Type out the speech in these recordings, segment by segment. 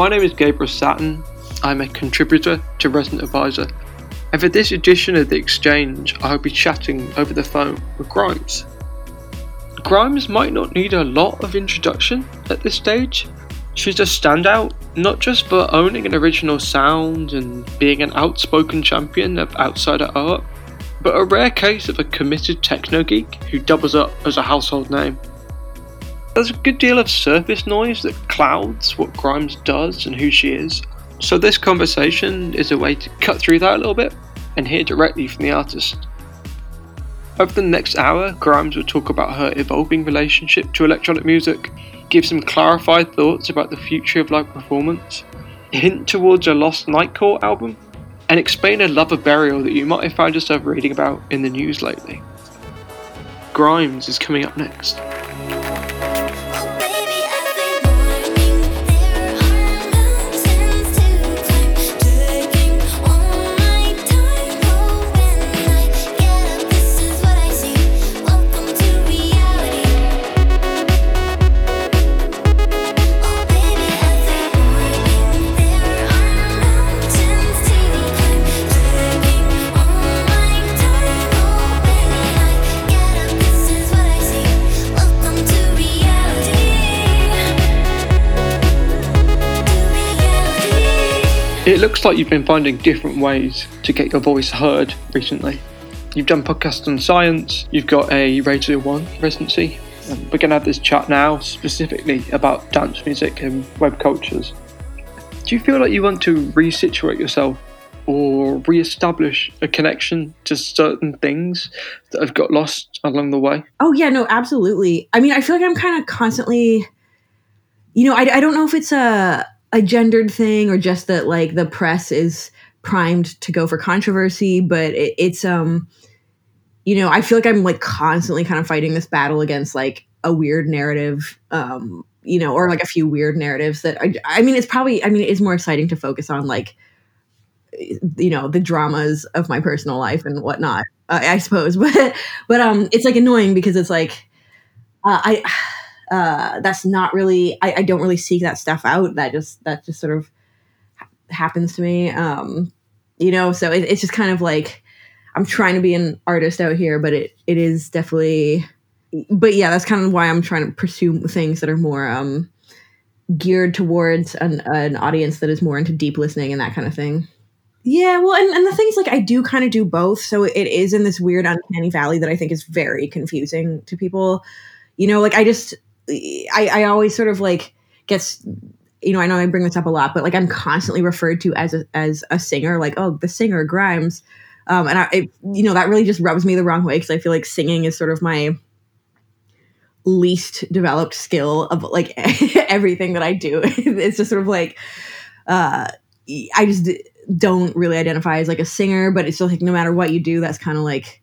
My name is Gabriel Szatan. I'm a contributor to Resident Advisor. And for this edition of The Exchange, I'll be chatting over the phone with Grimes. Grimes might not need a lot of introduction at this stage. She's a standout, not just for owning an original sound and being an outspoken champion of outsider art, but a rare case of a committed techno geek who doubles up as a household name. There's a good deal of surface noise that clouds what Grimes does and who she is, so this conversation is a way to cut through that a little bit and hear directly from the artist. Over the next hour, Grimes will talk about her evolving relationship to electronic music, give some clarified thoughts about the future of live performance, hint towards a Lost Nightcore album, and explain a love of burial that you might have found yourself reading about in the news lately. Grimes is coming up next. It looks like you've been finding different ways to get your voice heard recently. You've done podcasts on science, you've got a Radio 1 residency. Um, we're going to have this chat now specifically about dance music and web cultures. Do you feel like you want to resituate yourself or re-establish a connection to certain things that have got lost along the way? Oh yeah, no, absolutely. I mean, I feel like I'm kind of constantly, you know, I, I don't know if it's a a gendered thing or just that like the press is primed to go for controversy but it, it's um you know i feel like i'm like constantly kind of fighting this battle against like a weird narrative um you know or like a few weird narratives that i, I mean it's probably i mean it's more exciting to focus on like you know the dramas of my personal life and whatnot i suppose. But but um it's like annoying because it's like uh, i uh, that's not really I, I, don't really seek that stuff out. That just that just sort of ha- happens to me. Um you know so it, it's just kind of like i'm trying to be an artist out here but it it is definitely but yeah that's kind of why i'm trying to pursue things that are more um geared towards an, an audience that is more into deep listening and that kind of thing. Yeah well and, and the things like i do kind of do both. So it is in this weird uncanny valley that i think is very confusing to people. You know like i just I, I always sort of like gets you know I know I bring this up a lot, but like I'm constantly referred to as a as a singer, like oh the singer Grimes, um, and I it, you know that really just rubs me the wrong way because I feel like singing is sort of my least developed skill of like everything that I do. it's just sort of like uh, I just don't really identify as like a singer, but it's just like no matter what you do, that's kind of like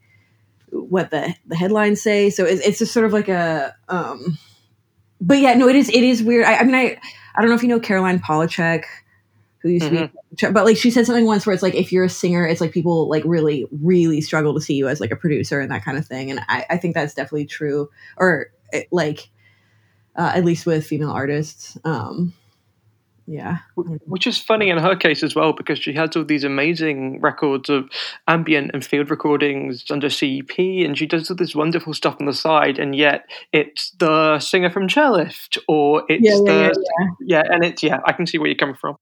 what the the headlines say. So it's, it's just sort of like a um but yeah, no, it is it is weird. I, I mean, I I don't know if you know Caroline Polachek, who used mm-hmm. to be, but like she said something once where it's like if you're a singer, it's like people like really really struggle to see you as like a producer and that kind of thing. And I, I think that's definitely true, or eh, like uh, at least with female artists. Um, yeah. Which is funny in her case as well because she has all these amazing records of ambient and field recordings under CEP and she does all this wonderful stuff on the side and yet it's the singer from Chairlift or it's yeah, the yeah, yeah. yeah, and it's yeah, I can see where you're coming from.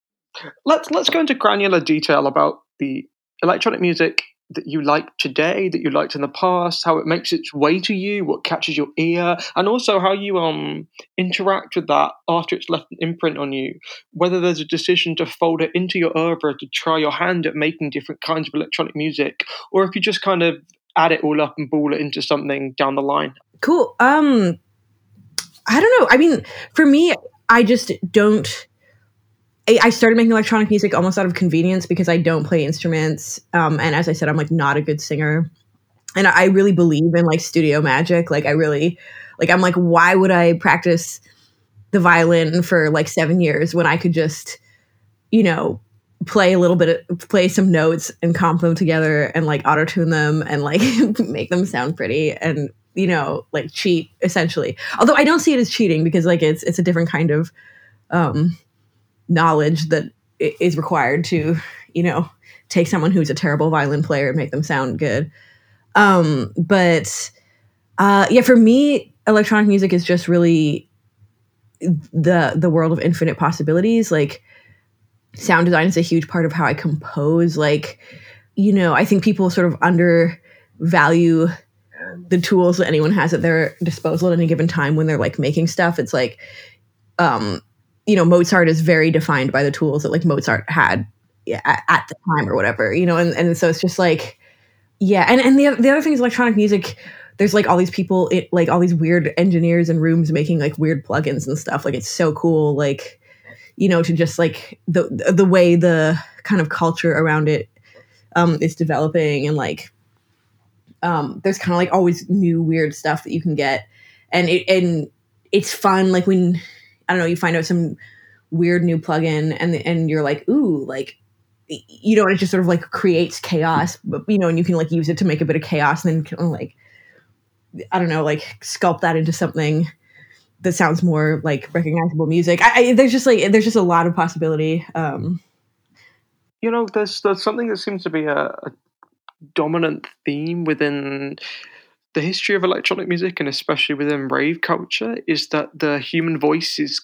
Let's let's go into granular detail about the electronic music that you like today, that you liked in the past, how it makes its way to you, what catches your ear, and also how you um interact with that after it's left an imprint on you. Whether there's a decision to fold it into your oeuvre to try your hand at making different kinds of electronic music, or if you just kind of add it all up and ball it into something down the line. Cool. Um I don't know. I mean, for me, I just don't I started making electronic music almost out of convenience because I don't play instruments. Um, and as I said, I'm like not a good singer. And I really believe in like studio magic. Like I really, like I'm like, why would I practice the violin for like seven years when I could just, you know, play a little bit, of, play some notes and comp them together and like auto tune them and like make them sound pretty and you know like cheat essentially. Although I don't see it as cheating because like it's it's a different kind of um knowledge that is required to you know take someone who's a terrible violin player and make them sound good. Um but uh yeah for me electronic music is just really the the world of infinite possibilities. Like sound design is a huge part of how i compose. Like you know i think people sort of undervalue the tools that anyone has at their disposal at any given time when they're like making stuff. It's like um you know mozart is very defined by the tools that like mozart had at, the time or whatever you know and, and so it's just like yeah and and the, the other thing is electronic music there's like all these people it like all these weird engineers and rooms making like weird plugins and stuff like it's so cool like you know to just like the the way the kind of culture around it um is developing and like um there's kind of like always new weird stuff that you can get and it and it's fun like when i don't know you find out some weird new plugin and and you're like ooh like you know it just sort of like creates chaos but you know and you can like use it to make a bit of chaos and then like I don't know, like sculpt that into something that sounds more like recognizable music. I, I, there's just like there's just a lot of possibility. Um, you know, there's there's something that seems to be a, a dominant theme within the history of electronic music and especially within rave culture is that the human voice is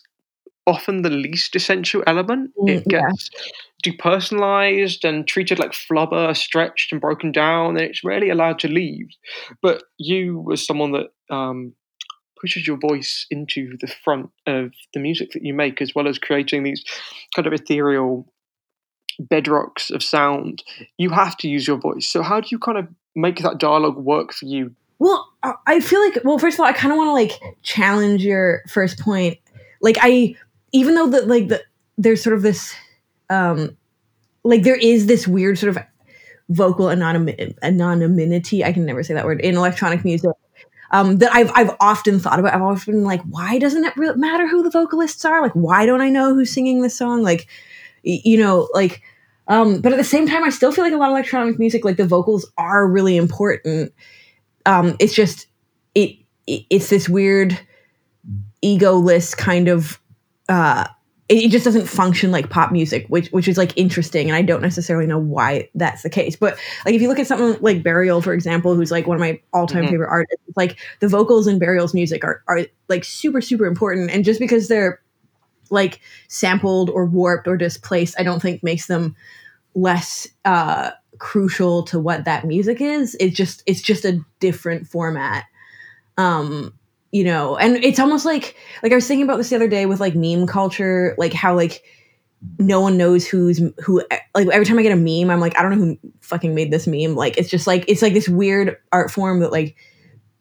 often the least essential element. Mm, it gets yeah. depersonalized and treated like flubber, stretched and broken down, and it's rarely allowed to leave. But you, as someone that um, pushes your voice into the front of the music that you make, as well as creating these kind of ethereal bedrocks of sound, you have to use your voice. So, how do you kind of make that dialogue work for you? Well, I feel like, well, first of all, I kind of want to like challenge your first point. Like, I even though that like the there's sort of this um like there is this weird sort of vocal anonym- anonymity i can never say that word in electronic music um, that I've I've often thought about. I've always been like, why doesn't it really matter who the vocalists are? Like, why don't I know who's singing this song? Like, you know, like, um, but at the same time, I still feel like a lot of electronic music, like the vocals are really important. Um, it's just it, it it's this weird egoless kind of uh, it, just doesn't function like pop music, which which is like interesting, and I don't necessarily know why that's the case. But like if you look at something like Burial, for example, who's like one of my all time mm-hmm. favorite artists, like the vocals in Burial's music are are like super super important, and just because they're like sampled or warped or displaced, I don't think makes them less uh, crucial to what that music is. It's just it's just a different format. Um, you know and it's almost like like i was thinking about this the other day with like meme culture like how like no one knows who's who like every time i get a meme i'm like i don't know who fucking made this meme like it's just like it's like this weird art form that like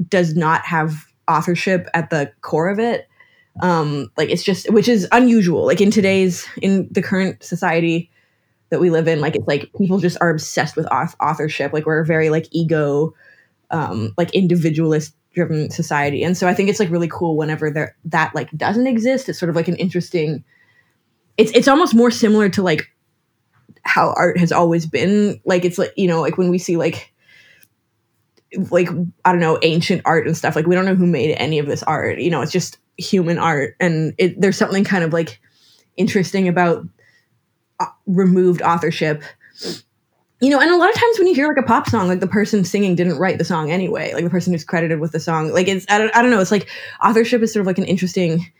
does not have authorship at the core of it um like it's just which is unusual like in today's in the current society that we live in like it's like people just are obsessed with authorship. Like we're a very like ego um like individualist driven society. And so i think it's like really cool whenever there that like doesn't exist. It's sort of like an interesting it's it's almost more similar to like how art has always been. Like it's like you know like when we see like like i don't know ancient art and stuff like we don't know who made any of this art. You know it's just human art. And it, there's something kind of like interesting about removed authorship you know, and a lot of times when you hear like a pop song, like the person singing didn't write the song anyway. Like the person who's credited with the song, like it's I don't, I don't know. It's like authorship is sort of like an interesting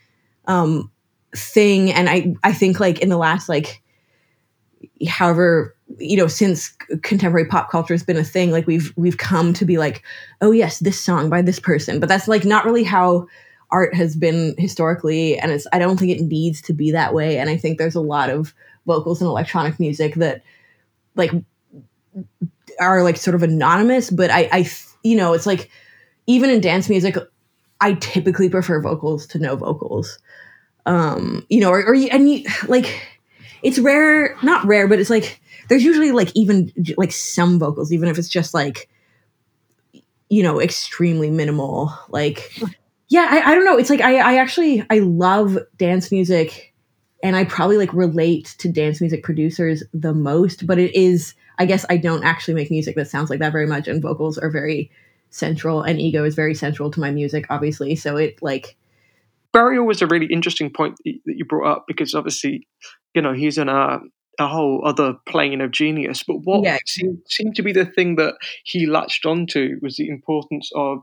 um, thing, and I I think like in the last like however you know since contemporary pop culture has been a thing, like we've we've come to be like, oh yes, this song by this person, but that's like not really how art has been historically, and it's I don't think it needs to be that way. And I think there's a lot of vocals and electronic music that like are like sort of anonymous, but I, I, you know, it's like even in dance music, I typically prefer vocals to no vocals. Um, you know, or, or and you, like it's rare, not rare, but it's like there's usually like even like some vocals, even if it's just like you know extremely minimal. Like, yeah, I, I don't know. It's like I, I actually I love dance music, and I probably like relate to dance music producers the most, but it is I guess I don't actually make music that sounds like that very much, and vocals are very central, and ego is very central to my music, obviously. So it like burial was a really interesting point that you brought up because obviously, you know, he's in a a whole other plane of genius. But what Yeah. seemed, seemed to be the thing that he latched onto was the importance of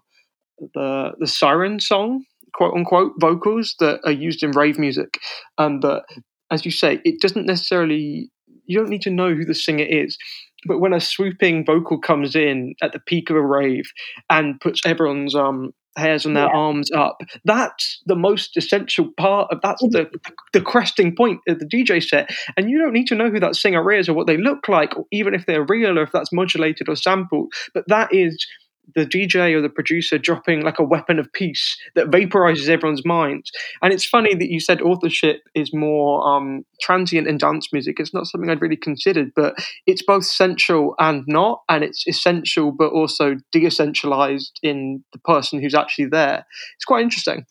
the the siren song, quote unquote, vocals that are used in rave music, and that, as you say, it doesn't necessarily. You don't need to know who the singer is, but when a swooping vocal comes in at the peak of a rave and puts everyone's um hairs on their Yeah. arms up, that's the most essential part of that's the the cresting point of the DJ set. And you don't need to know who that singer is or what they look like, or even if they're real or if that's modulated or sampled. But that is the DJ or the producer dropping like a weapon of peace that vaporizes everyone's minds. And it's funny that you said authorship is more um, transient in dance music. It's not something I'd really considered, but it's both central and not, and it's essential but also de-essentialized in the person who's actually there. It's quite interesting.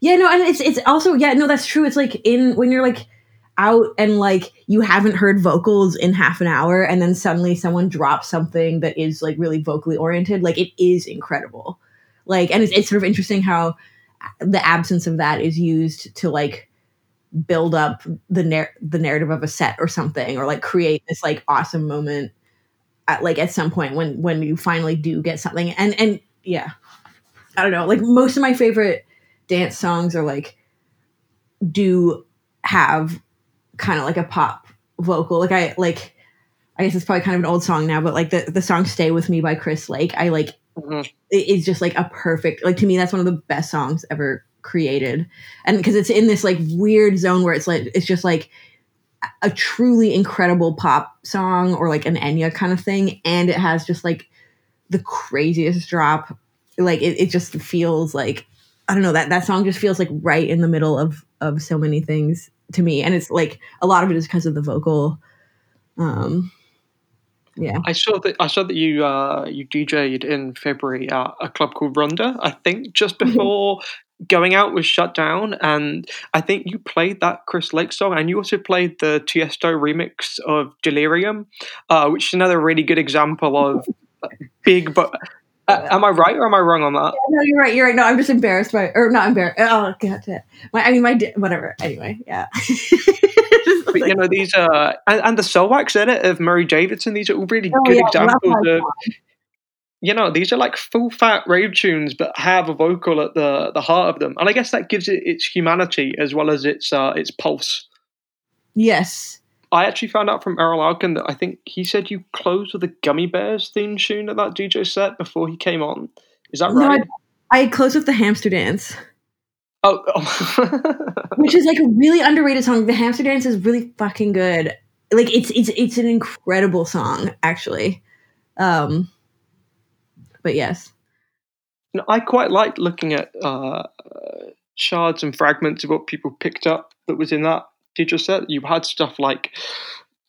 Yeah, no, and it's it's also yeah, no, that's true. It's like in when you're like out and like you haven't heard vocals in half an hour and then suddenly someone drops something that is like really vocally oriented, like it is incredible. Like and it's it's sort of interesting how uh, the absence of that is used to like build up the nar- the narrative of a set or something or like create this like awesome moment at like at some point when when you finally do get something and and yeah i don't know like most of my favorite dance songs are like do have kind of like a pop vocal. Like i like i guess it's probably kind of an old song now but like the the song stay with me by chris lake i like Mhm. it is just like a perfect like to me that's one of the best songs ever created. And because it's in this like weird zone where it's like it's just like a truly incredible pop song or like an Enya kind of thing and it has just like the craziest drop. Like it, it just feels like I don't know that that song just feels like right in the middle of of so many things to me and it's like a lot of it is because of the vocal um yeah I saw that I saw that you uh, you DJ'd in February at a club called Rhonda. I think just before going out was shut down, and I think you played that Chris Lake song, and you also played the Tiesto remix of Delerium, uh, which is another really good example of big. But uh, am I right or am I wrong on that? no you're right you're right. No I'm just embarrassed by or not embarrassed oh god my I mean my whatever. Anyway yeah. But you know these are and, and the Soulwax edit of Marie Davidson. These are all really Oh, good yeah, examples of you know these are like full fat rave tunes but have a vocal at the the heart of them. And i guess that gives it its humanity as well as its uh its pulse. Yes i actually found out from Erol Alkan that i think he said you closed with a gummy bears theme tune at that dj set before he came on is that No, right I closed with the hamster dance oh, oh. which is like a really underrated song. The hamster dance is really fucking good. Like it's it's it's an incredible song actually. Um but yes. No, I quite liked looking at uh, shards and fragments of what people picked up that was in that digital set. you've had stuff like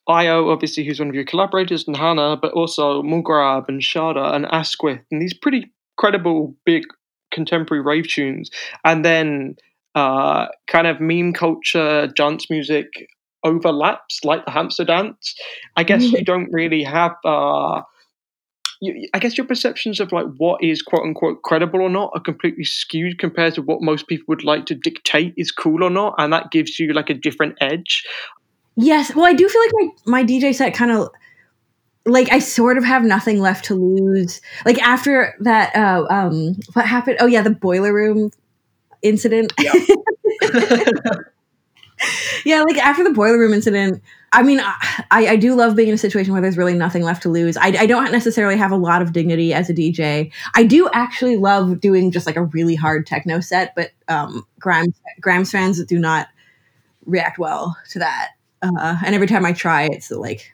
i_o, obviously, who's one of your collaborators, and HANA, but also Mall Grab and Sharda and Asquith, and these pretty credible, big contemporary rave tunes. And then uh, kind of meme culture, dance music overlaps, like the hamster dance. I guess you don't really have. Uh, you, I guess your perceptions of like what is quote unquote credible or not are completely skewed compared to what most people would like to dictate is cool or not, and that gives you like a different edge. Yes. Well, I do feel like my my DJ set kind of like I sort of have nothing left to lose. Like after that uh um what happened? Oh yeah, the boiler room incident. Yeah. yeah, like after the boiler room incident, I mean, I, I do love being in a situation where there's really nothing left to lose. I, I don't necessarily have a lot of dignity as a DJ. I do actually love doing just like a really hard techno set, but um, Grimes, Grimes fans do not react well to that. Uh, and every time I try, it's like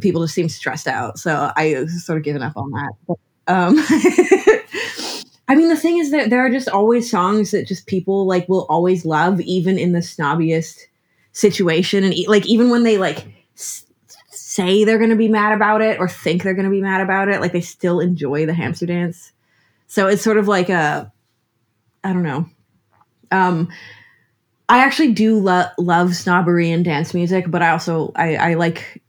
people just seem stressed out. So I sort of given up on that. But, um, I mean, the thing is that there are just always songs that just people like will always love, even in the snobbiest situation, and like even when they like s- say they're going to be mad about it or think they're going to be mad about it, like they still enjoy the hamster dance. So it's sort of like a, I don't know. Um, I actually do lo- love snobbery and dance music, but I also I, I like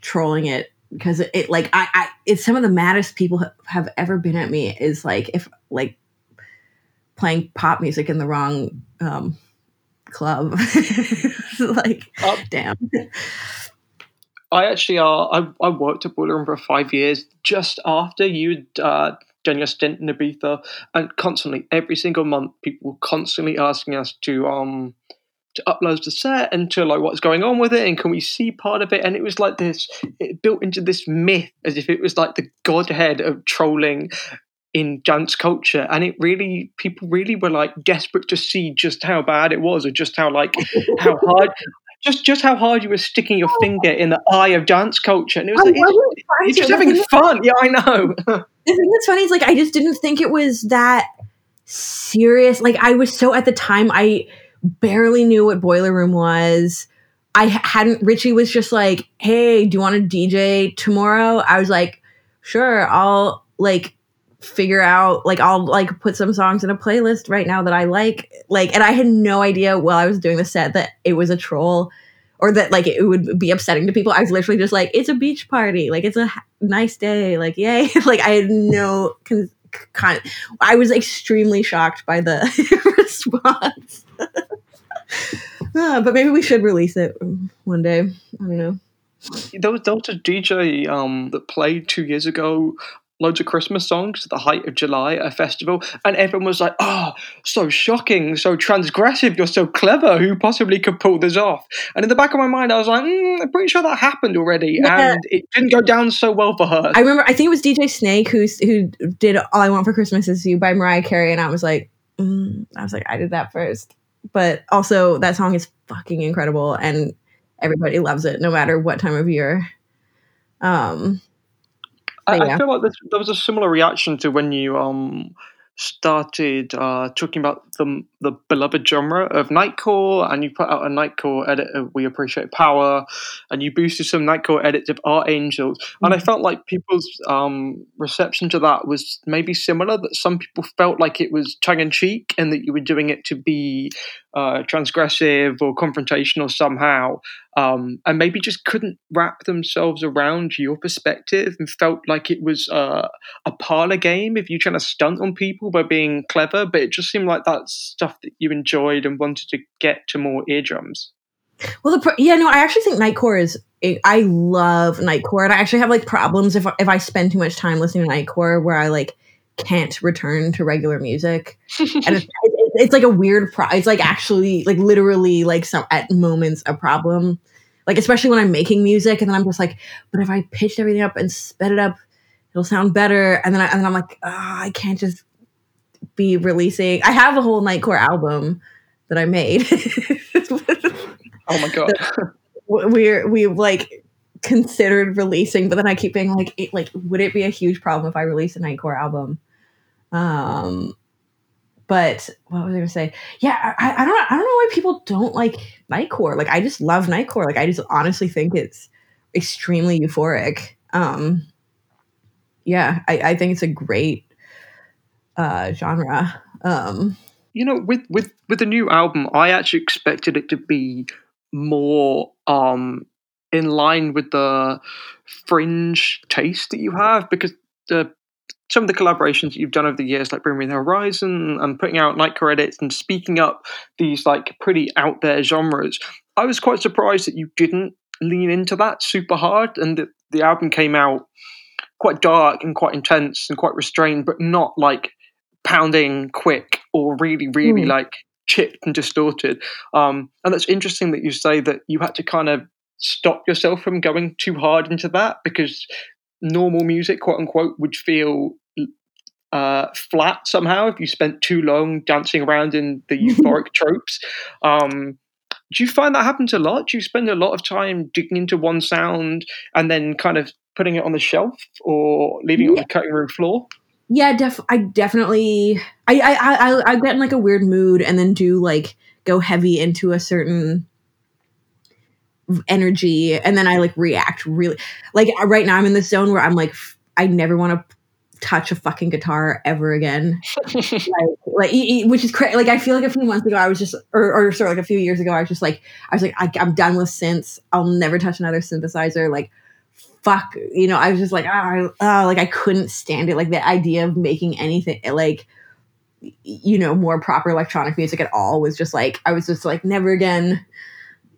trolling it because it, it like I, I it's some of the maddest people ha- have ever been at me is like if like playing pop music in the wrong um, club. like, Uh, damn. I actually uh, I, I worked at Boiler Room for five years just after you'd uh, done your stint in Ibiza, and constantly every single month people were constantly asking us to um to upload the set and to like what's going on with it and can we see part of it and it was like this it built into this myth as if it was like the godhead of trolling in dance culture and it really people really were like desperate to see just how bad it was or just how like how hard just just how hard you were sticking your finger in the eye of dance culture and it was I like wasn't you're just having fun yeah i know the thing that's funny is like I just didn't think it was that serious. Like I was so at the time I barely knew what Boiler Room was. i hadn't Richie was just like, "Hey, do you want to DJ tomorrow?" I was like, "Sure, I'll like figure out like I'll like put some songs in a playlist right now that I like." Like and I had no idea while I was doing the set that it was a troll or that like it would be upsetting to people. I was literally just like, "It's a beach party. Like it's a ha- nice day. Like yay." like I had no con- con- I was extremely shocked by the response. Ah, but maybe we should release it one day. I don't know. there was, there was a DJ um, that played two years ago loads of Christmas songs at the height of July at a festival, and everyone was like, "Oh, so shocking, so transgressive! You're so clever. Who possibly could pull this off?" And in the back of my mind, I was like, mm, "I'm pretty sure that happened already, Yeah. and it didn't go down so well for her." I remember. I think it was DJ Snake who who did "All I Want for Christmas Is You" by Mariah Carey, and I was like, mm, I was like, I did that first. But also, that song is fucking incredible, and everybody loves it, no matter what time of year. Um, I, I feel like this, there was a similar reaction to when you um started uh, talking about the the beloved genre of nightcore, and you put out a nightcore edit of "We Appreciate Power," and you boosted some nightcore edits of Art Angels, and I felt like people's um reception to that was maybe similar. That some people felt like it was tongue in cheek, and that you were doing it to be uh, transgressive or confrontational somehow um, and maybe just couldn't wrap themselves around your perspective and felt like it was uh, a parlor game if you're trying to stunt on people by being clever, but it just seemed like that's stuff that you enjoyed and wanted to get to more eardrums. Well, the yeah, no, I actually think Nightcore is. I love Nightcore, and I actually have like problems if if I spend too much time listening to Nightcore, where I like can't return to regular music, and it's, it, it's like a weird. Pro- it's like actually like literally like some at moments a problem, like especially when I'm making music, and then I'm just like, but if I pitched everything up and sped it up, it'll sound better, and then I, and then I'm like, ah, I can't just be releasing. I have a whole Nightcore album that I made. Oh my god! we're we like considered releasing, but then I keep being like, it, like, would it be a huge problem if I released a Nightcore album? Um, but what was I gonna say? Yeah, I, I don't, I don't know why people don't like Nightcore. Like, I just love Nightcore. Like, I just honestly think it's extremely euphoric. Um, yeah, I, I think it's a great uh, genre. Um, you know, with with with the new album, I actually expected it to be more um in line with the fringe taste that you have because the some of the collaborations that you've done over the years, like Bring Me the Horizon and putting out Nightcore edits and speaking up these like pretty out there genres, I was quite surprised that you didn't lean into that super hard and that the album came out quite dark and quite intense and quite restrained, but not like pounding quick or really, really Mm. like chipped and distorted. Um, and that's interesting that you say that you had to kind of stop yourself from going too hard into that because normal music, quote unquote, would feel uh, flat somehow if you spent too long dancing around in the euphoric tropes. Um, do you find that happens a lot? Do you spend a lot of time digging into one sound and then kind of putting it on the shelf or leaving it on the cutting room floor? yeah, def- I definitely, I, I, I, I get in like a weird mood and then do like go heavy into a certain energy and then I like react really like right now I'm in this zone where I'm like I never want to touch a fucking guitar ever again. Like, like which is crazy like I feel like a few months ago I was just or, or sorry like a few years ago I was just like I was like I, I'm done with synths. I'll never touch another synthesizer. Like fuck you know I was just like ah, ah like I couldn't stand it. Like the idea of making anything like you know more proper electronic music at all was just like I was just like never again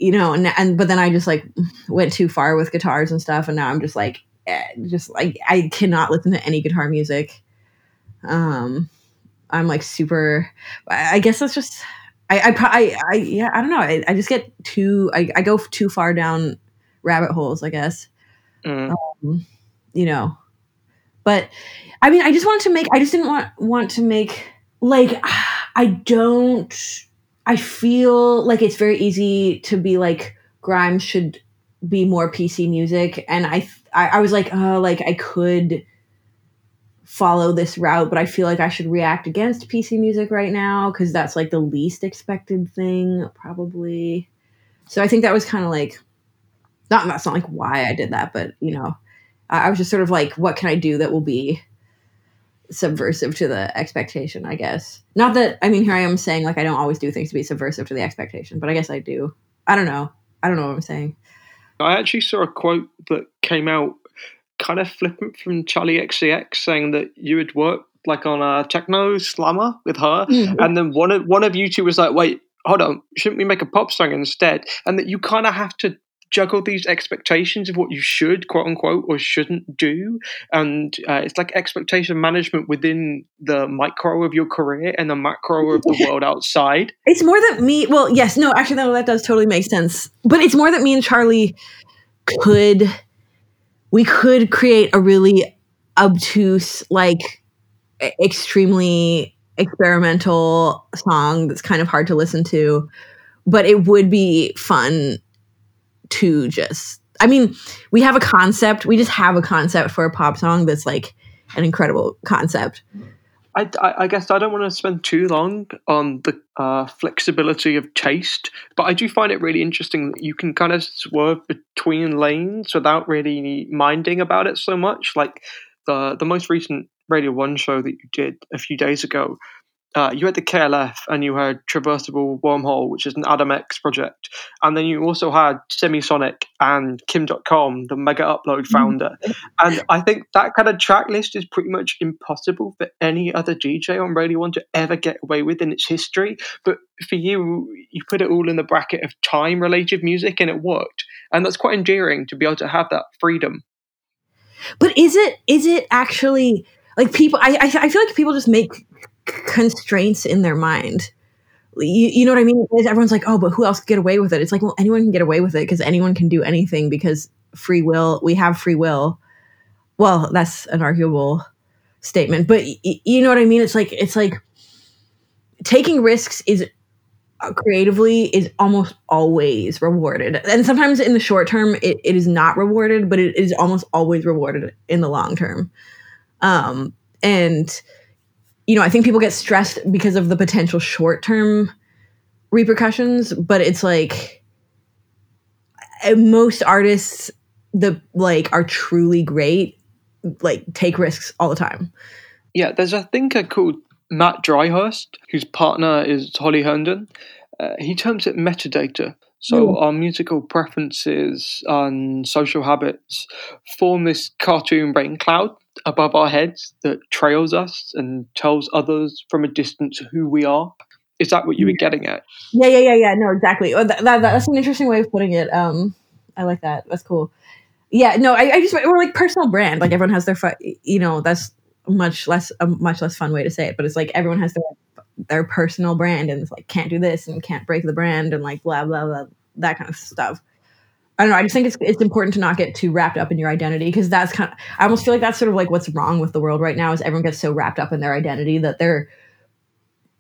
you know and and but then I just like went too far with guitars and stuff and now I'm just like eh, just like I cannot listen to any guitar music um I'm like super I, I guess that's just I, I, I, I, yeah, I don't know. I, I just get too, I, I go too far down rabbit holes, I guess. Mm. Um, you know, but I mean, I just wanted to make, I just didn't want, want to make, like, I don't, I feel like it's very easy to be like, Grimes should be more PC music. And I, I, I was like, oh, like I could, follow this route, but I feel like I should react against PC music right now because that's like the least expected thing, probably. So I think that was kind of like, not that's not like why I did that, but you know, I, I was just sort of like, what can I do that will be subversive to the expectation? I guess not that I mean here I am saying like I don't always do things to be subversive to the expectation, but I guess I do. I don't know. I don't know what I'm saying. I actually saw a quote that came out kind of flippant from Charli XCX saying that you had worked like on a techno slammer with her, Mhm. and then one of one of you two was like, "Wait, hold on, shouldn't we make a pop song instead?" And that you kind of have to juggle these expectations of what you should quote unquote or shouldn't do and uh, it's like expectation management within the micro of your career and the macro of the world outside It's more that me. Well, yes, no, actually, no, that does totally make sense. But it's more that me and Charli could, we could create a really obtuse, like extremely experimental song that's kind of hard to listen to, but it would be fun to just. I mean, we have a concept. We just have a concept for a pop song that's like an incredible concept. I, I, guess I don't want to spend too long on the uh, flexibility of taste, but I do find it really interesting that you can kind of swerve between lanes without really minding about it so much. Like the the most recent Radio One show that you did a few days ago, uh, you had the KLF and you had Traversable Wormhole, which is an Adam X project, and then you also had Semisonic and Kim Dotcom, the Megaupload founder. And I think that kind of track list is pretty much impossible for any other DJ on Radio 1 to ever get away with in its history. But for you, you put it all in the bracket of time related music and it worked. And that's quite endearing to be able to have that freedom. But is it is it actually like people? I I, I feel like people just make constraints in their mind. You, you know what I mean? Everyone's like, oh, but who else could get away with it? It's like, well, anyone can get away with it because anyone can do anything because free will. We have free will. Well, that's an arguable statement, but y- you know what I mean? It's like it's like taking risks is uh, creatively is almost always rewarded and sometimes in the short term it, it is not rewarded but it is almost always rewarded in the long term um, and you know i think people get stressed because of the potential short term repercussions but it's like uh, most artists the like are truly great like take risks all the time Yeah, there's a thinker called Mat Dryhurst, whose partner is Holly Herndon. Uh, he terms it metadata. So Mm. our musical preferences and social habits form this cartoon brain cloud above our heads that trails us and tells others from a distance who we are. Is that what you were getting at? Yeah, yeah, yeah, yeah. No, exactly. That, that, that's an interesting way of putting it. Um, I like that. That's cool. Yeah, no, I, I just we're like personal brand. Like everyone has their, fu- you know, that's much less a much less fun way to say it. But it's like everyone has their their personal brand, and it's like can't do this and can't break the brand, and like blah blah blah that kind of stuff. I don't know. I just think it's it's important to not get too wrapped up in your identity because that's kind of. I almost feel like that's sort of like what's wrong with the world right now is everyone gets so wrapped up in their identity that they're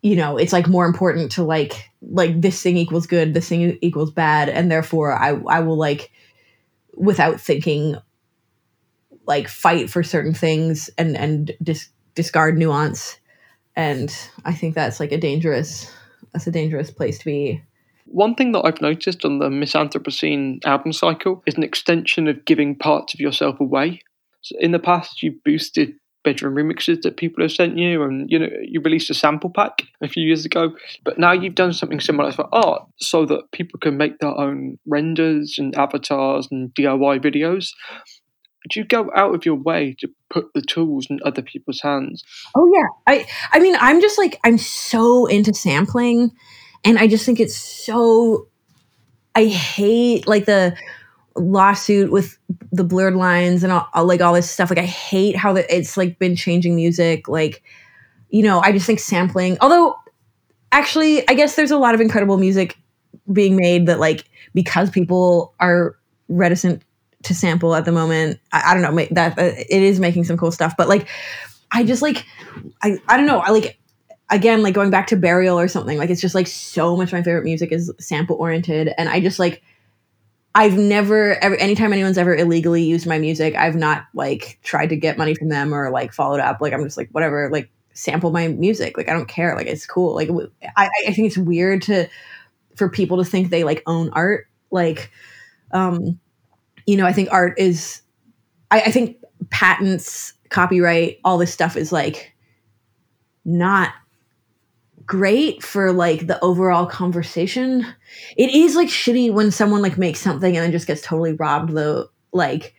you know it's like more important to like like this thing equals good this thing equals bad and therefore i i will like without thinking like fight for certain things and and dis- discard nuance and i think that's like a dangerous that's a dangerous place to be One thing that I've noticed on the Miss Anthropocene album cycle is an extension of giving parts of yourself away. So in the past, you've boosted bedroom remixes that people have sent you, and you know you released a sample pack a few years ago. But now you've done something similar for art, so that people can make their own renders and avatars and DIY videos. do you go out of your way to put the tools in other people's hands? Oh yeah. I I mean, I'm just like I'm so into sampling and I just think it's so I hate like the lawsuit with the blurred lines and all, like all this stuff. Like I hate how that it's like been changing music. Like, you know, I just think sampling. Although, actually, I guess there's a lot of incredible music being made that like because people are reticent to sample at the moment. I, I don't know that uh, it is making some cool stuff, but like I just like I I don't know. I like again like going back to burial or something like it's just like so much my favorite music is sample oriented and i just like i've never ever anytime anyone's ever illegally used my music i've not like tried to get money from them or like followed up. Like i'm just like whatever like sample my music. Like i don't care. Like it's cool. Like I, I think it's weird to for people to think they like own art. Like um you know i think art is i, I think patents copyright all this stuff is like not great for like the overall conversation. It is like shitty when someone like makes something and then just gets totally robbed the like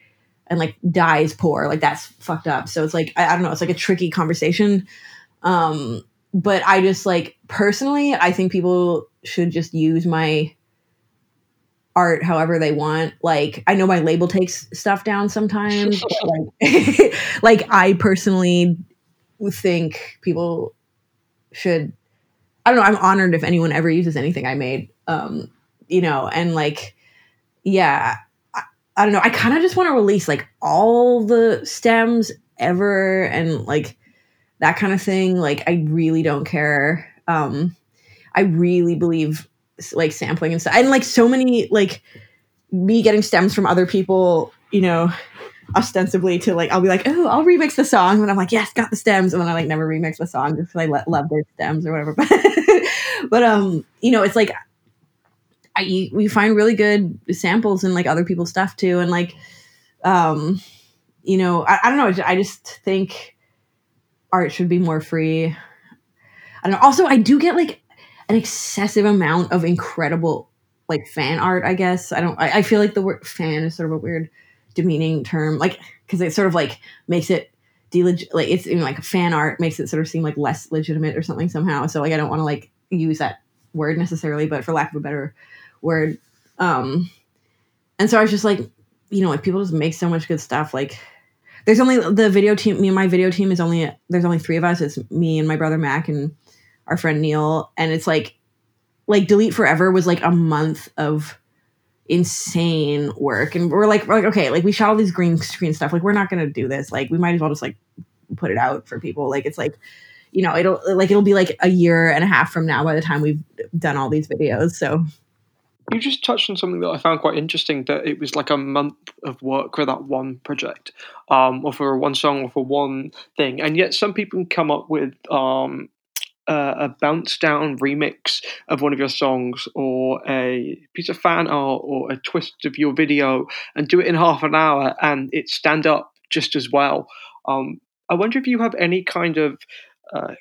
and like dies poor. Like that's fucked up. So it's like I, I don't know, it's like a tricky conversation. Um but I just like personally I think people should just use my art however they want. Like I know my label takes stuff down sometimes. like, like I personally think people should I don't know, I'm honored if anyone ever uses anything I made. Um, you know, and like yeah, I, I don't know. I kind of just want to release like all the stems ever and like that kind of thing. Like I really don't care. Um I really believe like sampling and stuff. And like so many like me getting stems from other people, you know, ostensibly to like I'll be like, oh, I'll remix the song, and I'm like, yes, got the stems, and then I like never remix the song just because I le- love their stems or whatever. But but um, you know, it's like I we find really good samples in like other people's stuff too, and like um, you know, I, I don't know, I just think art should be more free. I don't know. Also, I do get like an excessive amount of incredible like fan art. I guess I don't. I, I feel like the word fan is sort of a weird demeaning term like because it sort of like makes it deleg- like it's know, like fan art makes it sort of seem like less legitimate or something somehow. So like i don't want to like use that word necessarily but for lack of a better word um and so i was just like you know like people just make so much good stuff like there's only the video team me and my video team is only there's only three of us. It's me and my brother mac and our friend neil. And it's like like delete forever was like a month of insane work. And we're like we're like okay like we shot all these green screen stuff. Like we're not gonna do this. Like we might as well just like put it out for people. Like it's like you know it'll like it'll be like a year and a half from now by the time we've done all these videos so. You just touched on something that I found quite interesting that it was like a month of work for that one project, um, or for one song, or for one thing, and yet some people come up with um, a, a bounce down remix of one of your songs, or a piece of fan art, or a twist of your video, and do it in half an hour, and it stand up just as well. Um, I wonder if you have any kind of uh,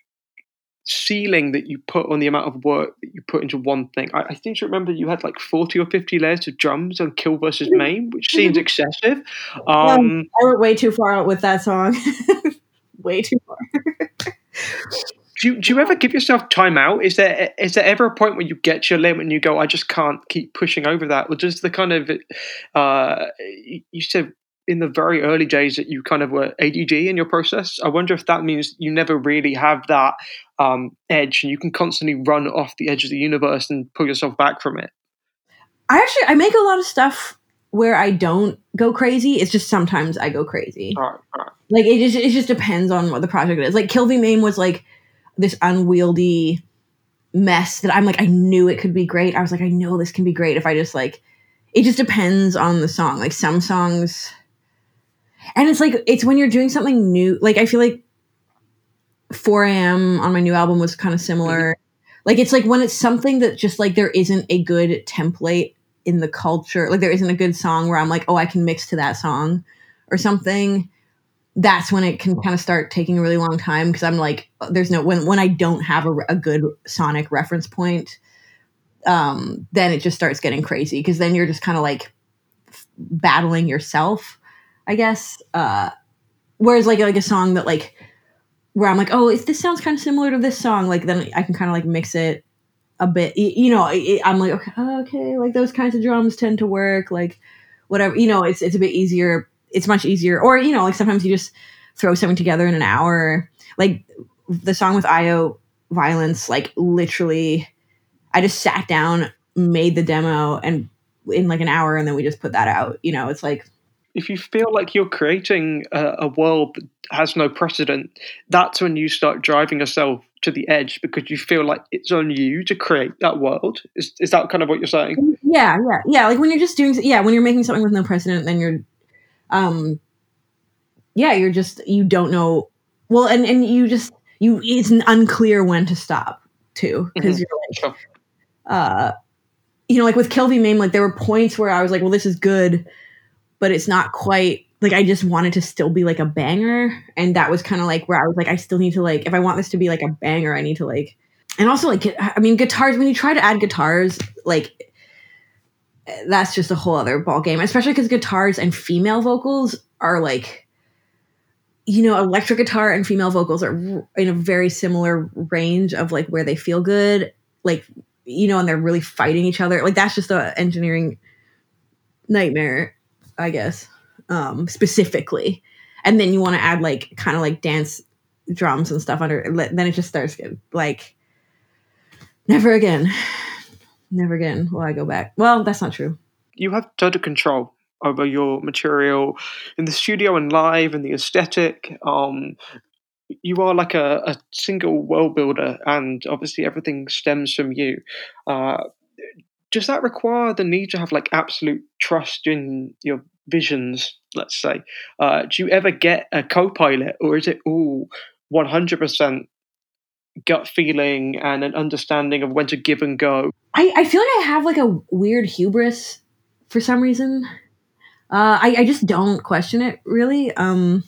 ceiling that you put on the amount of work that you put into one thing. I, I seem to remember you had like 40 or 50 layers of drums on Kill versus Maim, which seems excessive. Um, i went way too far out with that song way too far do, you, do you ever give yourself time out? Is there is there ever a point where you get to your limit and you go, I just can't keep pushing over that? Or does the kind of, uh, you said in the very early days that you kind of were ADD in your process. I wonder if that means you never really have that um, edge and you can constantly run off the edge of the universe and pull yourself back from it. i actually i make a lot of stuff where i don't go crazy it's just sometimes i go crazy All right, all right. like it just it just depends on what the project is. Like Kill V Maim was like this unwieldy mess that I'm like I knew it could be great. I was like I know this can be great if I just like it just depends on the song. Like some songs and it's like it's when you're doing something new. Like I feel like 4 a.m. on my new album was kind of similar. Mm-hmm. Like it's like when it's something that just like there isn't a good template in the culture. Like there isn't a good song where I'm like, oh, I can mix to that song or something that's when it can kind of start taking a really long time because I'm like, there's no when when I don't have a, a good sonic reference point, um, then it just starts getting crazy because then you're just kind of like f- battling yourself. I guess. Uh, whereas like like a song that like where I'm like, oh, if this sounds kind of similar to this song, like then I can kind of like mix it a bit. You know, it, I'm like, okay, okay, like those kinds of drums tend to work. Like whatever, you know, it's it's a bit easier. It's much easier. Or you know, like sometimes you just throw something together in an hour. Like the song with i_o Violence, like literally, I just sat down, made the demo, and in like an hour, and then we just put that out. You know, it's like If you feel like you're creating a, a world that has no precedent, that's when you start driving yourself to the edge because you feel like it's on you to create that world. Is, is that kind of what you're saying? yeah yeah yeah like when you're just doing yeah when you're making something with no precedent then you're um yeah you're just you don't know well and and you just you it's unclear when to stop too because Mhm. you're like Sure. uh you know like with v mame like there were points where i was like well this is good but it's not quite like i just wanted to still be like a banger and that was kind of like where i was like i still need to like if i want this to be like a banger i need to like and also like i mean guitars when you try to add guitars like that's just a whole other ball game especially because guitars and female vocals are like you know electric guitar and female vocals are in a very similar range of like where they feel good like you know and they're really fighting each other. Like that's just a engineering nightmare i guess um specifically. And then you want to add like kind of like dance drums and stuff under then it just starts getting like never again never again will i go back well that's not true You have total control over your material in the studio and live and the aesthetic. Um, you are like a, a single world builder, and obviously everything stems from you. Uh, does that require the need to have like absolute trust in your visions? Let's say, uh, do you ever get a co-pilot, or is it all one hundred percent gut feeling and an understanding of when to give and go? I, I feel like I have like a weird hubris for some reason. Uh, I, I just don't question it really. Um,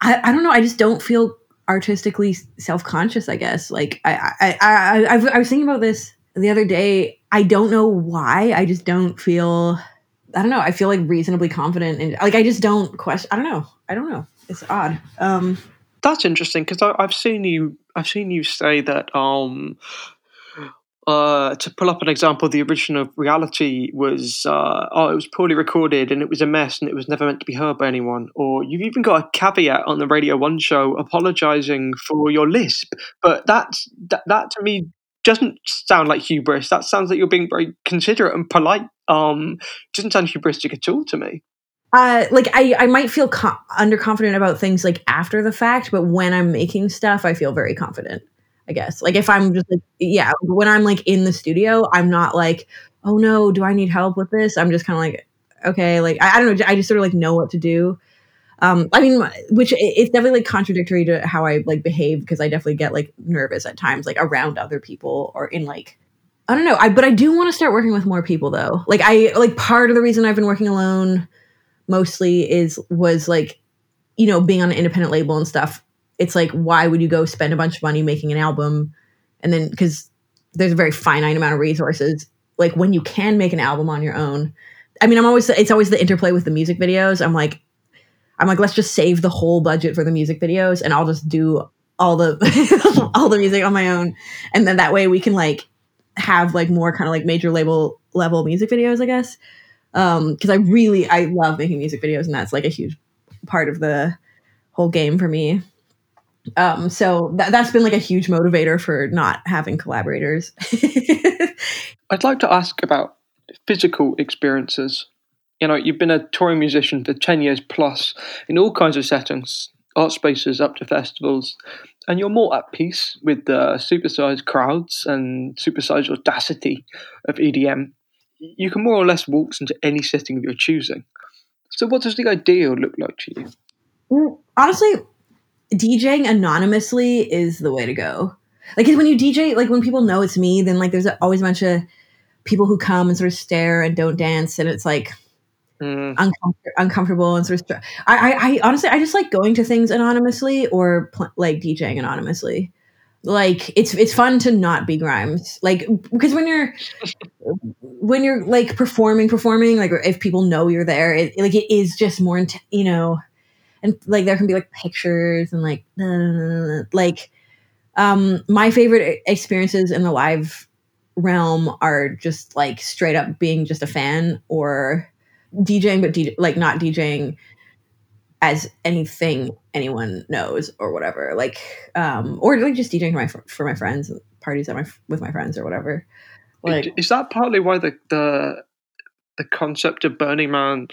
I, I don't know. I just don't feel artistically self conscious. I guess like I I, I I I was thinking about this the other day. I don't know why. I just don't feel. I don't know. I feel like reasonably confident and like I just don't question. I don't know. I don't know. It's odd. Um, That's interesting because I've seen you. I've seen you say that. Um, uh, to pull up an example, the original reality was uh, oh, it was poorly recorded and it was a mess and it was never meant to be heard by anyone. Or you've even got a caveat on the Radio One show apologising for your lisp, but that's that, that to me doesn't sound like hubris. That sounds like you're being very considerate and polite. Um, doesn't sound hubristic at all to me. Uh like i i might feel co- underconfident about things like after the fact but when i'm making stuff i feel very confident i guess like if i'm just like yeah when i'm like in the studio i'm not like oh no do i need help with this i'm just kind of like okay like I, I don't know i just sort of like know what to do um i mean which it's definitely like contradictory to how i like behave because i definitely get like nervous at times like around other people or in like I don't know. I but I do want to start working with more people though. Like I like part of the reason I've been working alone mostly is was like you know being on an independent label and stuff. It's like why would you go spend a bunch of money making an album and then because there's a very finite amount of resources. Like when you can make an album on your own. I mean, I'm always it's always the interplay with the music videos. I'm like I'm like let's just save the whole budget for the music videos and I'll just do all the all the music on my own and then that way we can like have like more kind of like major label level music videos, I guess. Um, because I really I love making music videos, and that's like a huge part of the whole game for me. Um, so that that's been like a huge motivator for not having collaborators. I'd like to ask about physical experiences. You know, you've been a touring musician for 10 years plus in all kinds of settings, art spaces up to festivals, and you're more at peace with the supersized crowds and supersized audacity of EDM. You can more or less waltz into any setting of your choosing. So, what does the ideal look like to you? Honestly, DJing anonymously is the way to go. Like when you DJ, like when people know it's me, then like there's always a bunch of people who come and sort of stare and don't dance, and it's like Mm, uncomfort- uncomfortable and sort of. Str- I, I, I honestly, I just like going to things anonymously or pl- like DJing anonymously. Like it's it's fun to not be Grimes. Like because when you're when you're like performing performing like if people know you're there, it, like it is just more int- you know and like there can be like pictures and like like um my favorite experiences in the live realm are just like straight up being just a fan or DJing but DJ, like not DJing as anything anyone knows or whatever. Like um or like just DJing for my for my friends parties at my with my friends or whatever. Like is that partly why the the the concept of Burning Man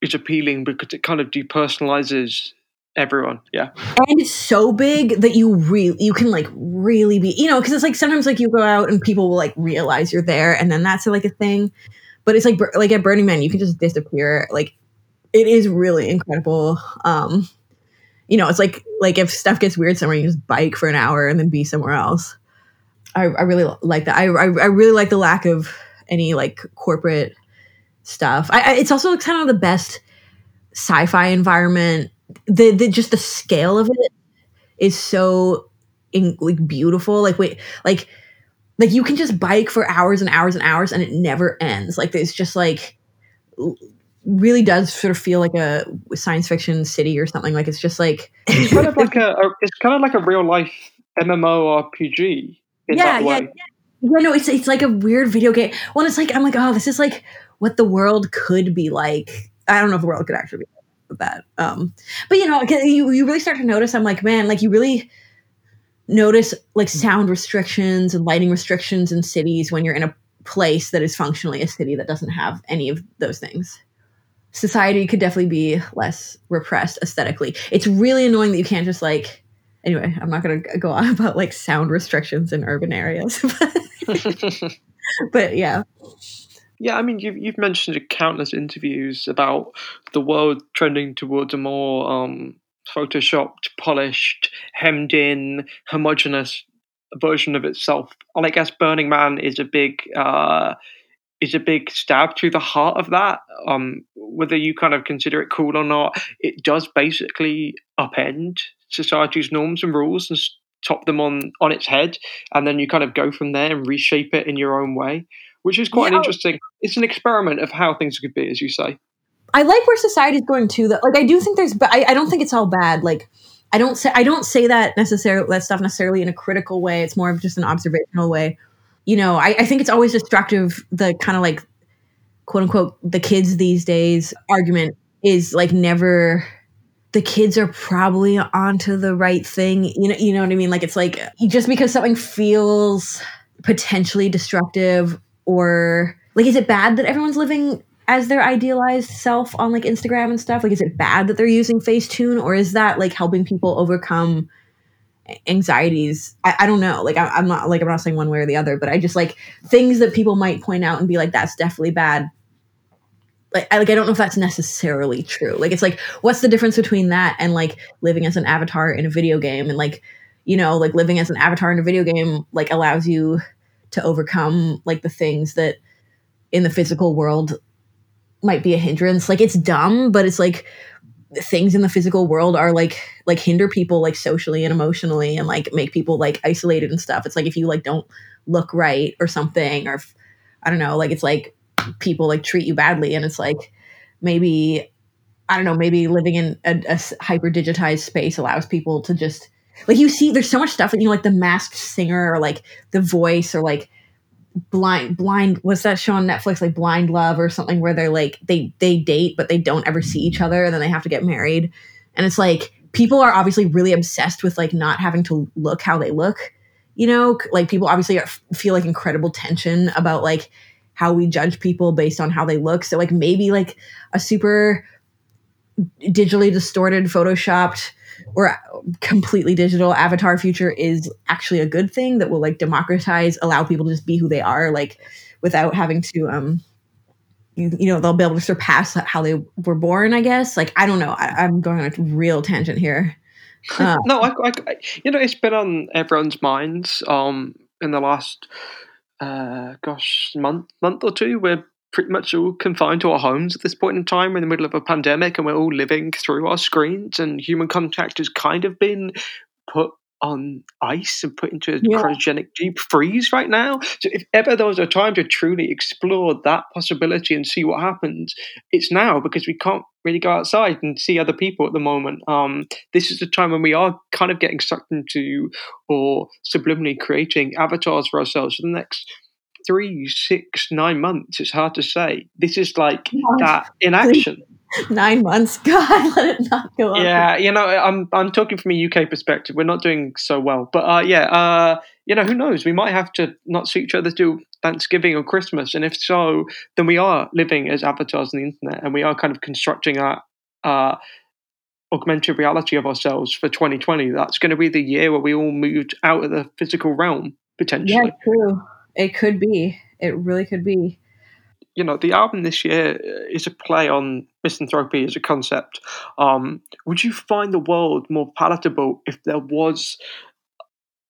is appealing? Because it kind of depersonalizes everyone yeah. And it's so big that you really you can like really be you know because it's like sometimes like you go out and people will like realize you're there and then that's like a thing. But it's like like at burning man you can just disappear like it is really incredible. Um you know it's like like if stuff gets weird somewhere you just bike for an hour and then be somewhere else. I, I really like that. I, I, I really like the lack of any like corporate stuff. I, I it's also kind of the best sci-fi environment. The, the just the scale of it is so in, like beautiful. Like wait like like you can just bike for hours and hours and hours and it never ends. Like it's just like really does sort of feel like a science fiction city or something like it's just like it's kind of like a, a, it's kind of like a real life MMORPG in yeah, that way. Yeah, yeah, no, it's it's like a weird video game. Well, it's like I'm like, oh, this is like what the world could be like. I don't know if the world could actually be like that. Um, but you know, you you really start to notice. I'm like, man, like you really notice like sound restrictions and lighting restrictions in cities when you're in a place that is functionally a city that doesn't have any of those things. Society could definitely be less repressed aesthetically. It's really annoying that you can't just like anyway, I'm not going to go on about like sound restrictions in urban areas. but yeah. Yeah, I mean, you've, you've mentioned in countless interviews about the world trending towards a more um, photoshopped, polished, hemmed in, homogenous version of itself. And I guess Burning Man is a big uh, is a big stab through the heart of that. Um, whether you kind of consider it cool or not, it does basically upend society's norms and rules and top them on on its head, and then you kind of go from there and reshape it in your own way, which is quite yeah. an interesting. It's an experiment of how things could be, as you say. I like where society's going to. That like I do think there's, but I, I don't think it's all bad. Like I don't say I don't say that necessarily that stuff necessarily in a critical way. It's more of just an observational way. You know, I, I think it's always destructive. The kind of like quote unquote the kids these days argument is like never the kids are probably onto the right thing. You know, you know what I mean? Like it's like just because something feels potentially destructive or like is it bad that everyone's living as their idealized self on like Instagram and stuff? Like, is it bad that they're using Facetune, or is that like helping people overcome anxieties? I, I don't know. Like, I, I'm not like I'm not saying one way or the other, but I just like things that people might point out and be like, "That's definitely bad." Like, I like I don't know if that's necessarily true. Like, it's like, what's the difference between that and like living as an avatar in a video game and like, you know, like living as an avatar in a video game like allows you to overcome like the things that in the physical world might be a hindrance. Like it's dumb, but it's like things in the physical world are like like hinder people like socially and emotionally and like make people like isolated and stuff. It's like if you like don't look right or something or if, I don't know, like it's like people like treat you badly and it's like maybe I don't know, maybe living in a, a hyper digitized space allows people to just like you see there's so much stuff that you know like the masked singer or like the voice or like blind blind was that show on netflix? Like blind love or something where they're like they they date but they don't ever see each other and then they have to get married. And it's like people are obviously really obsessed with like not having to look how they look you know? Like people obviously are, feel like incredible tension about like how we judge people based on how they look. So like maybe like a super digitally distorted photoshopped or completely digital. Avatar future is actually a good thing that will like democratize allow people to just be who they are like without having to um you, you know they'll be able to surpass how they were born i guess. Like i don't know. I, am going on a real tangent here. Uh, no I, I, you know it's been on everyone's minds um in the last uh gosh month month or two. Where pretty much all confined to our homes at this point in time. We're in the middle of a pandemic and we're all living through our screens, and human contact has kind of been put on ice and put into a Yeah. cryogenic deep freeze right now. So if ever there was a time to truly explore that possibility and see what happens, it's now because we can't really go outside and see other people at the moment. Um, this is the time when we are kind of getting sucked into or subliminally creating avatars for ourselves for the next three, six, nine months. It's hard to say. This is like that in action. Nine months. God, let it not go up. Yeah, you know, I'm I'm talking from a UK perspective. We're not doing so well, but uh, yeah, uh, you know, who knows? We might have to not see each other till Thanksgiving or Christmas, and if so, then we are living as avatars on the internet, and we are kind of constructing our uh, augmented reality of ourselves for 2020. That's going to be the year where we all moved out of the physical realm potentially. Yeah, true. It could be. It really could be. you know, the album this year is a play on misanthropy as a concept. Um, would you find the world more palatable if there was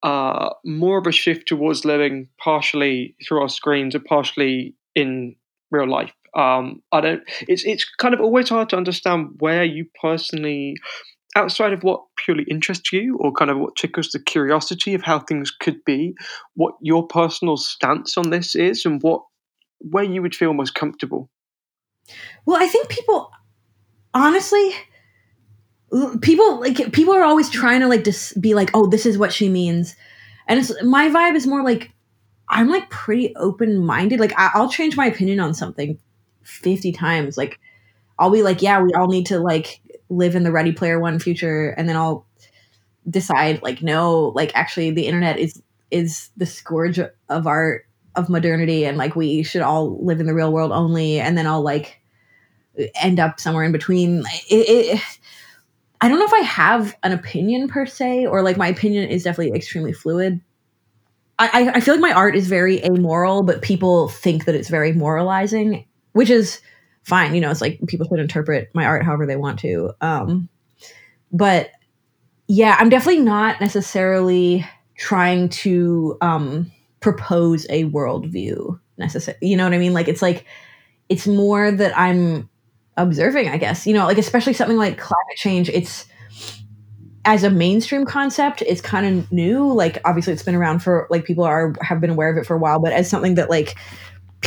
uh, more of a shift towards living partially through our screens and partially in real life? Um, I don't. It's it's kind of always hard to understand where you personally, outside of what purely interests you, or kind of what tickles the curiosity of how things could be, what your personal stance on this is, and what where you would feel most comfortable. Well, I think people, honestly, people like people are always trying to like just be like, oh, this is what she means, and it's my vibe is more like I'm like pretty open minded. Like I, I'll change my opinion on something fifty times. Like I'll be like, yeah, we all need to like live in the Ready Player One future, and then I'll decide like, no, like actually, the internet is is the scourge of our of modernity, and like we should all live in the real world only, and then I'll like end up somewhere in between. It, it, I don't know if I have an opinion per se, or like my opinion is definitely extremely fluid. I, I- I feel like my art is very amoral, but people think that it's very moralizing, which is fine. You know, it's like people should interpret my art however they want to. Um, but yeah, I'm definitely not necessarily trying to um, propose a worldview necessarily. You know what I mean? Like it's like it's more that I'm observing, I guess. You know, like especially something like climate change, it's as a mainstream concept, it's kind of new. Like obviously it's been around for like people are have been aware of it for a while, but as something that like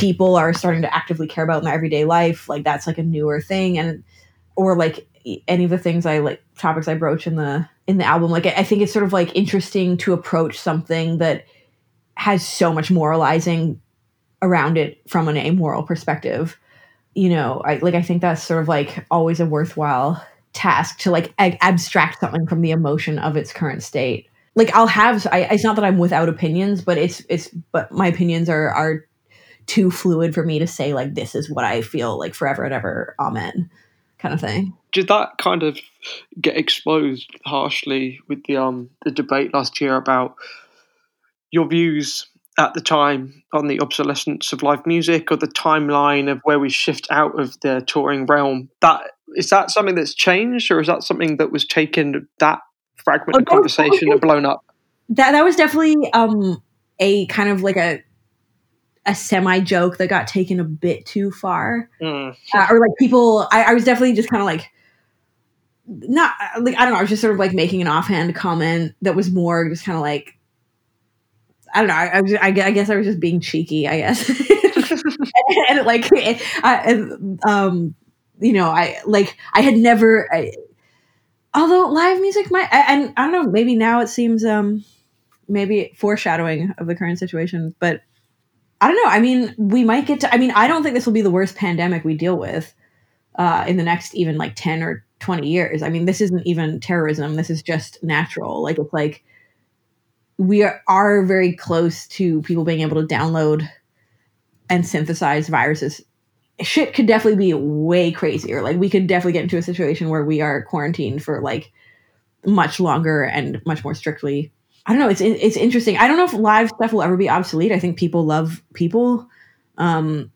people are starting to actively care about in their everyday life, like that's like a newer thing and or like any of the things I like topics I broach in the in the album. Like I think it's sort of like interesting to approach something that has so much moralizing around it from an amoral perspective you know i like i think that's sort of like always a worthwhile task to like ab- abstract something from the emotion of its current state like i'll have I, it's not that i'm without opinions but it's it's but my opinions are are too fluid for me to say like this is what i feel like forever and ever amen kind of thing Did that kind of get exposed harshly with the um the debate last year about your views at the time on the obsolescence of live music or the timeline of where we shift out of the touring realm? That is that something that's changed, or is that something that was taken that fragment of Oh, no, conversation and blown up? that that was definitely um a kind of like a a semi joke that got taken a bit too far Mm. uh, or like people I, I was definitely just kind of like not like i don't know i was just sort of like making an offhand comment that was more just kind of like i don't know i, I, was, I, I guess i was just being cheeky i guess and, and, like I, and, um you know i like i had never I, although live music might I- and i don't know maybe now it seems um maybe foreshadowing of the current situation but i don't know i mean we might get to i mean i don't think this will be the worst pandemic we deal with uh, in the next even like 10 or 20 years. I mean, this isn't even terrorism. This is just natural. Like, it's like we are, are very close to people being able to download and synthesize viruses. Shit could definitely be way crazier. Like, we could definitely get into a situation where we are quarantined for like much longer and much more strictly. I don't know. It's it's interesting. I don't know if live stuff will ever be obsolete. I think people love people. Um,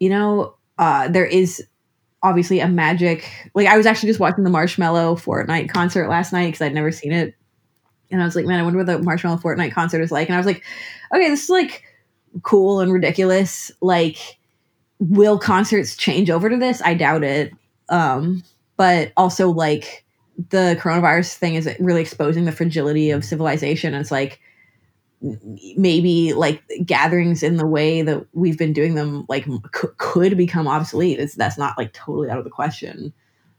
you know, uh, there is obviously a magic like i was actually just watching the Marshmello fortnite concert last night because i'd never seen it and i was like man i wonder what the Marshmello fortnite concert is like and i was like okay this is like cool and ridiculous like will concerts change over to this i doubt it um but also like the coronavirus thing is really exposing the fragility of civilization. And it's like maybe like gatherings in the way that we've been doing them like c- could become obsolete. It's that's not like totally out of the question.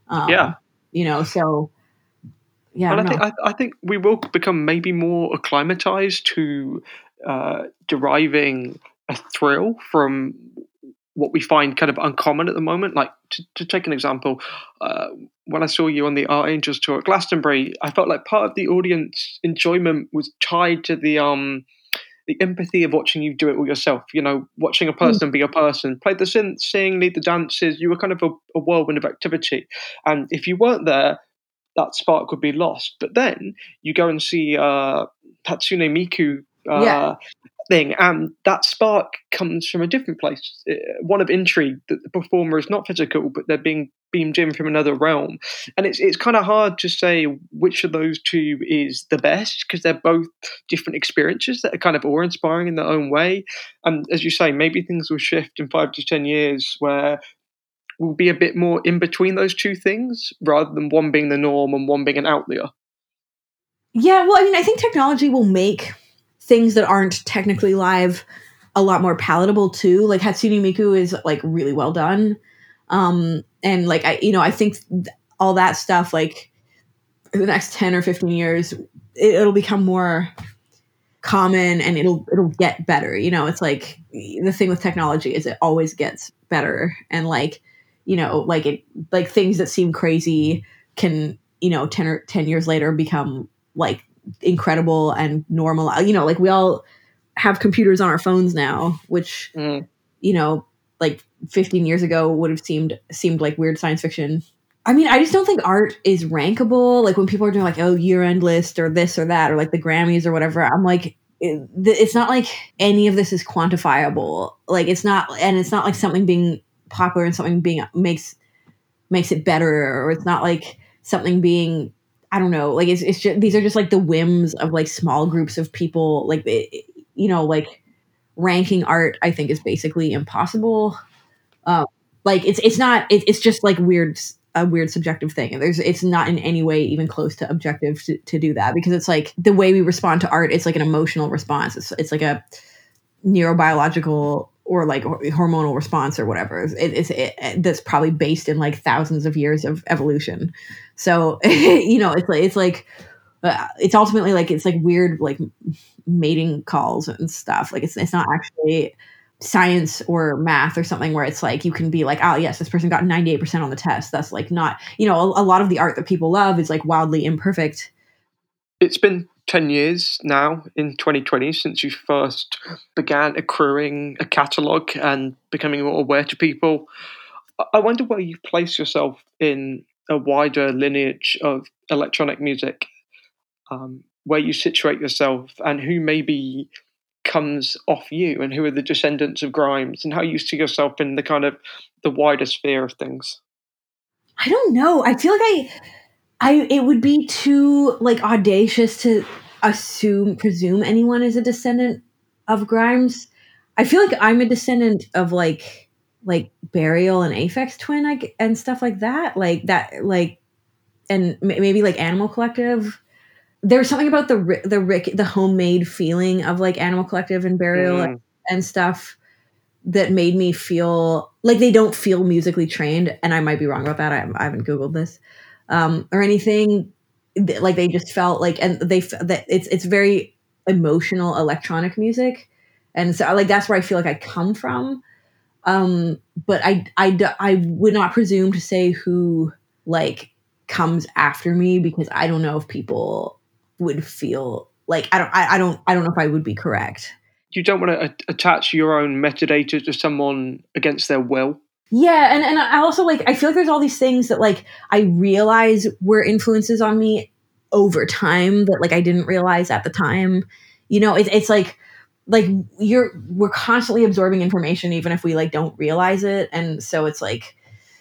Um, yeah, you know, so yeah. But I, I think I, I, think we will become maybe more acclimatized to uh, deriving a thrill from what we find kind of uncommon at the moment. Like to, to take an example, uh, when I saw you on the Art Angels tour at Glastonbury, I felt like part of the audience enjoyment was tied to the um the empathy of watching you do it all yourself. You know, watching a hmm. person mm. be a person, play the synth, sing, lead the dances. You were kind of a, a whirlwind of activity, and if you weren't there, that spark would be lost. But then you go and see uh, Hatsune Miku uh, yeah thing, and that spark comes from a different place, uh, one of intrigue that the performer is not physical, but they're being beamed in from another realm, and it's it's kind of hard to say which of those two is the best because they're both different experiences that are kind of awe-inspiring in their own way, and as you say, maybe things will shift in five to ten years where we'll be a bit more in between those two things rather than one being the norm and one being an outlier. Yeah, well, I mean, I think technology will make things that aren't technically live a lot more palatable too. Like Hatsune Miku is like really well done. Um, and like I, you know, I think th- all that stuff, like the next 10 or 15 years, it, it'll become more common and it'll, it'll get better. You know, it's like the thing with technology is it always gets better. And like, you know, like it, like things that seem crazy can, you know, 10 or 10 years later become like incredible and normal. You know, like we all have computers on our phones now, which mm. you know, like 15 years ago would have seemed seemed like weird science fiction. I mean, I just don't think art is rankable. Like when people are doing like, oh, year end list or this or that or like the Grammys or whatever, I'm like, it, it's not like any of this is quantifiable. Like it's not, and it's not like something being popular and something being makes makes it better, or it's not like something being I don't know, like it's it's just these are just like the whims of like small groups of people. Like it, you know, like ranking art, I think is basically impossible. Um, like it's it's not it, it's just like weird a weird subjective thing and there's it's not in any way even close to objective to, to do that because it's like the way we respond to art it's like an emotional response it's, it's like a neurobiological or like hormonal response or whatever. It, it's it, that's probably based in like thousands of years of evolution. So you know, it's like it's like uh, it's ultimately like it's like weird like mating calls and stuff. Like it's it's not actually science or math or something where it's like you can be like oh yes this person got 98% on the test that's like not you know a, a lot of the art that people love is like wildly imperfect it's been 10 years now in 2020 since you first began accruing a catalogue and becoming more aware to people. I wonder where you place yourself in a wider lineage of electronic music, um, where you situate yourself and who maybe comes off you and who are the descendants of Grimes and how you see yourself in the kind of the wider sphere of things. I don't know. I feel like I I it would be too like audacious to assume presume anyone is a descendant of Grimes. I feel like I'm a descendant of like like Burial and Aphex Twin like and stuff like that. Like that like and maybe like Animal Collective. There's something about the the Rick the homemade feeling of like Animal Collective and Burial mm. and stuff that made me feel like they don't feel musically trained and i might be wrong about that i, I haven't googled this um, or anything. Like they just felt like, and they that it's it's very emotional electronic music, and so like that's where I feel like I come from. Um, but I I I would not presume to say who like comes after me because I don't know if people would feel like I don't I, I don't I don't know if I would be correct. You don't want to attach your own metadata to someone against their will. Yeah, and and I also like I feel like there's all these things that like I realize were influences on me over time that like I didn't realize at the time. You know, it's it's like like you're we're constantly absorbing information even if we like don't realize it, and so it's like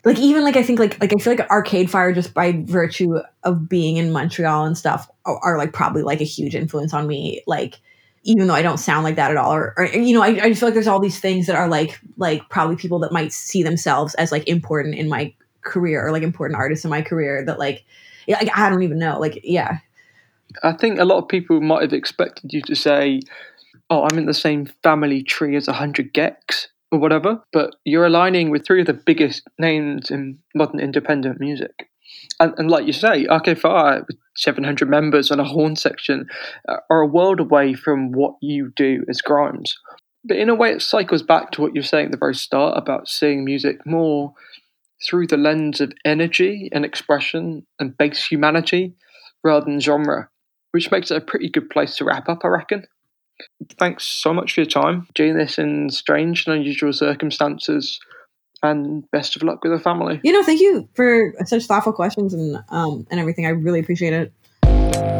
like even like I think like like I feel like Arcade Fire just by virtue of being in Montreal and stuff are, are like probably like a huge influence on me. Like even though I don't sound like that at all, or, or you know, I, I feel like there's all these things that are like like probably people that might see themselves as like important in my career or like important artists in my career that like, like, I don't even know. Like, yeah. I think a lot of people might have expected you to say, "Oh, I'm in the same family tree as a hundred gecs." Or whatever, but you're aligning with three of the biggest names in modern independent music. And, and like you say, Arcade Fire 700 members and a horn section uh, are a world away from what you do as Grimes. But in a way, it cycles back to what you were saying at the very start about seeing music more through the lens of energy and expression and base humanity rather than genre, which makes it a pretty good place to wrap up, I reckon. Thanks so much for your time doing this in strange and unusual circumstances and best of luck with the family. You know, thank you for such thoughtful questions and um, and everything. I really appreciate it.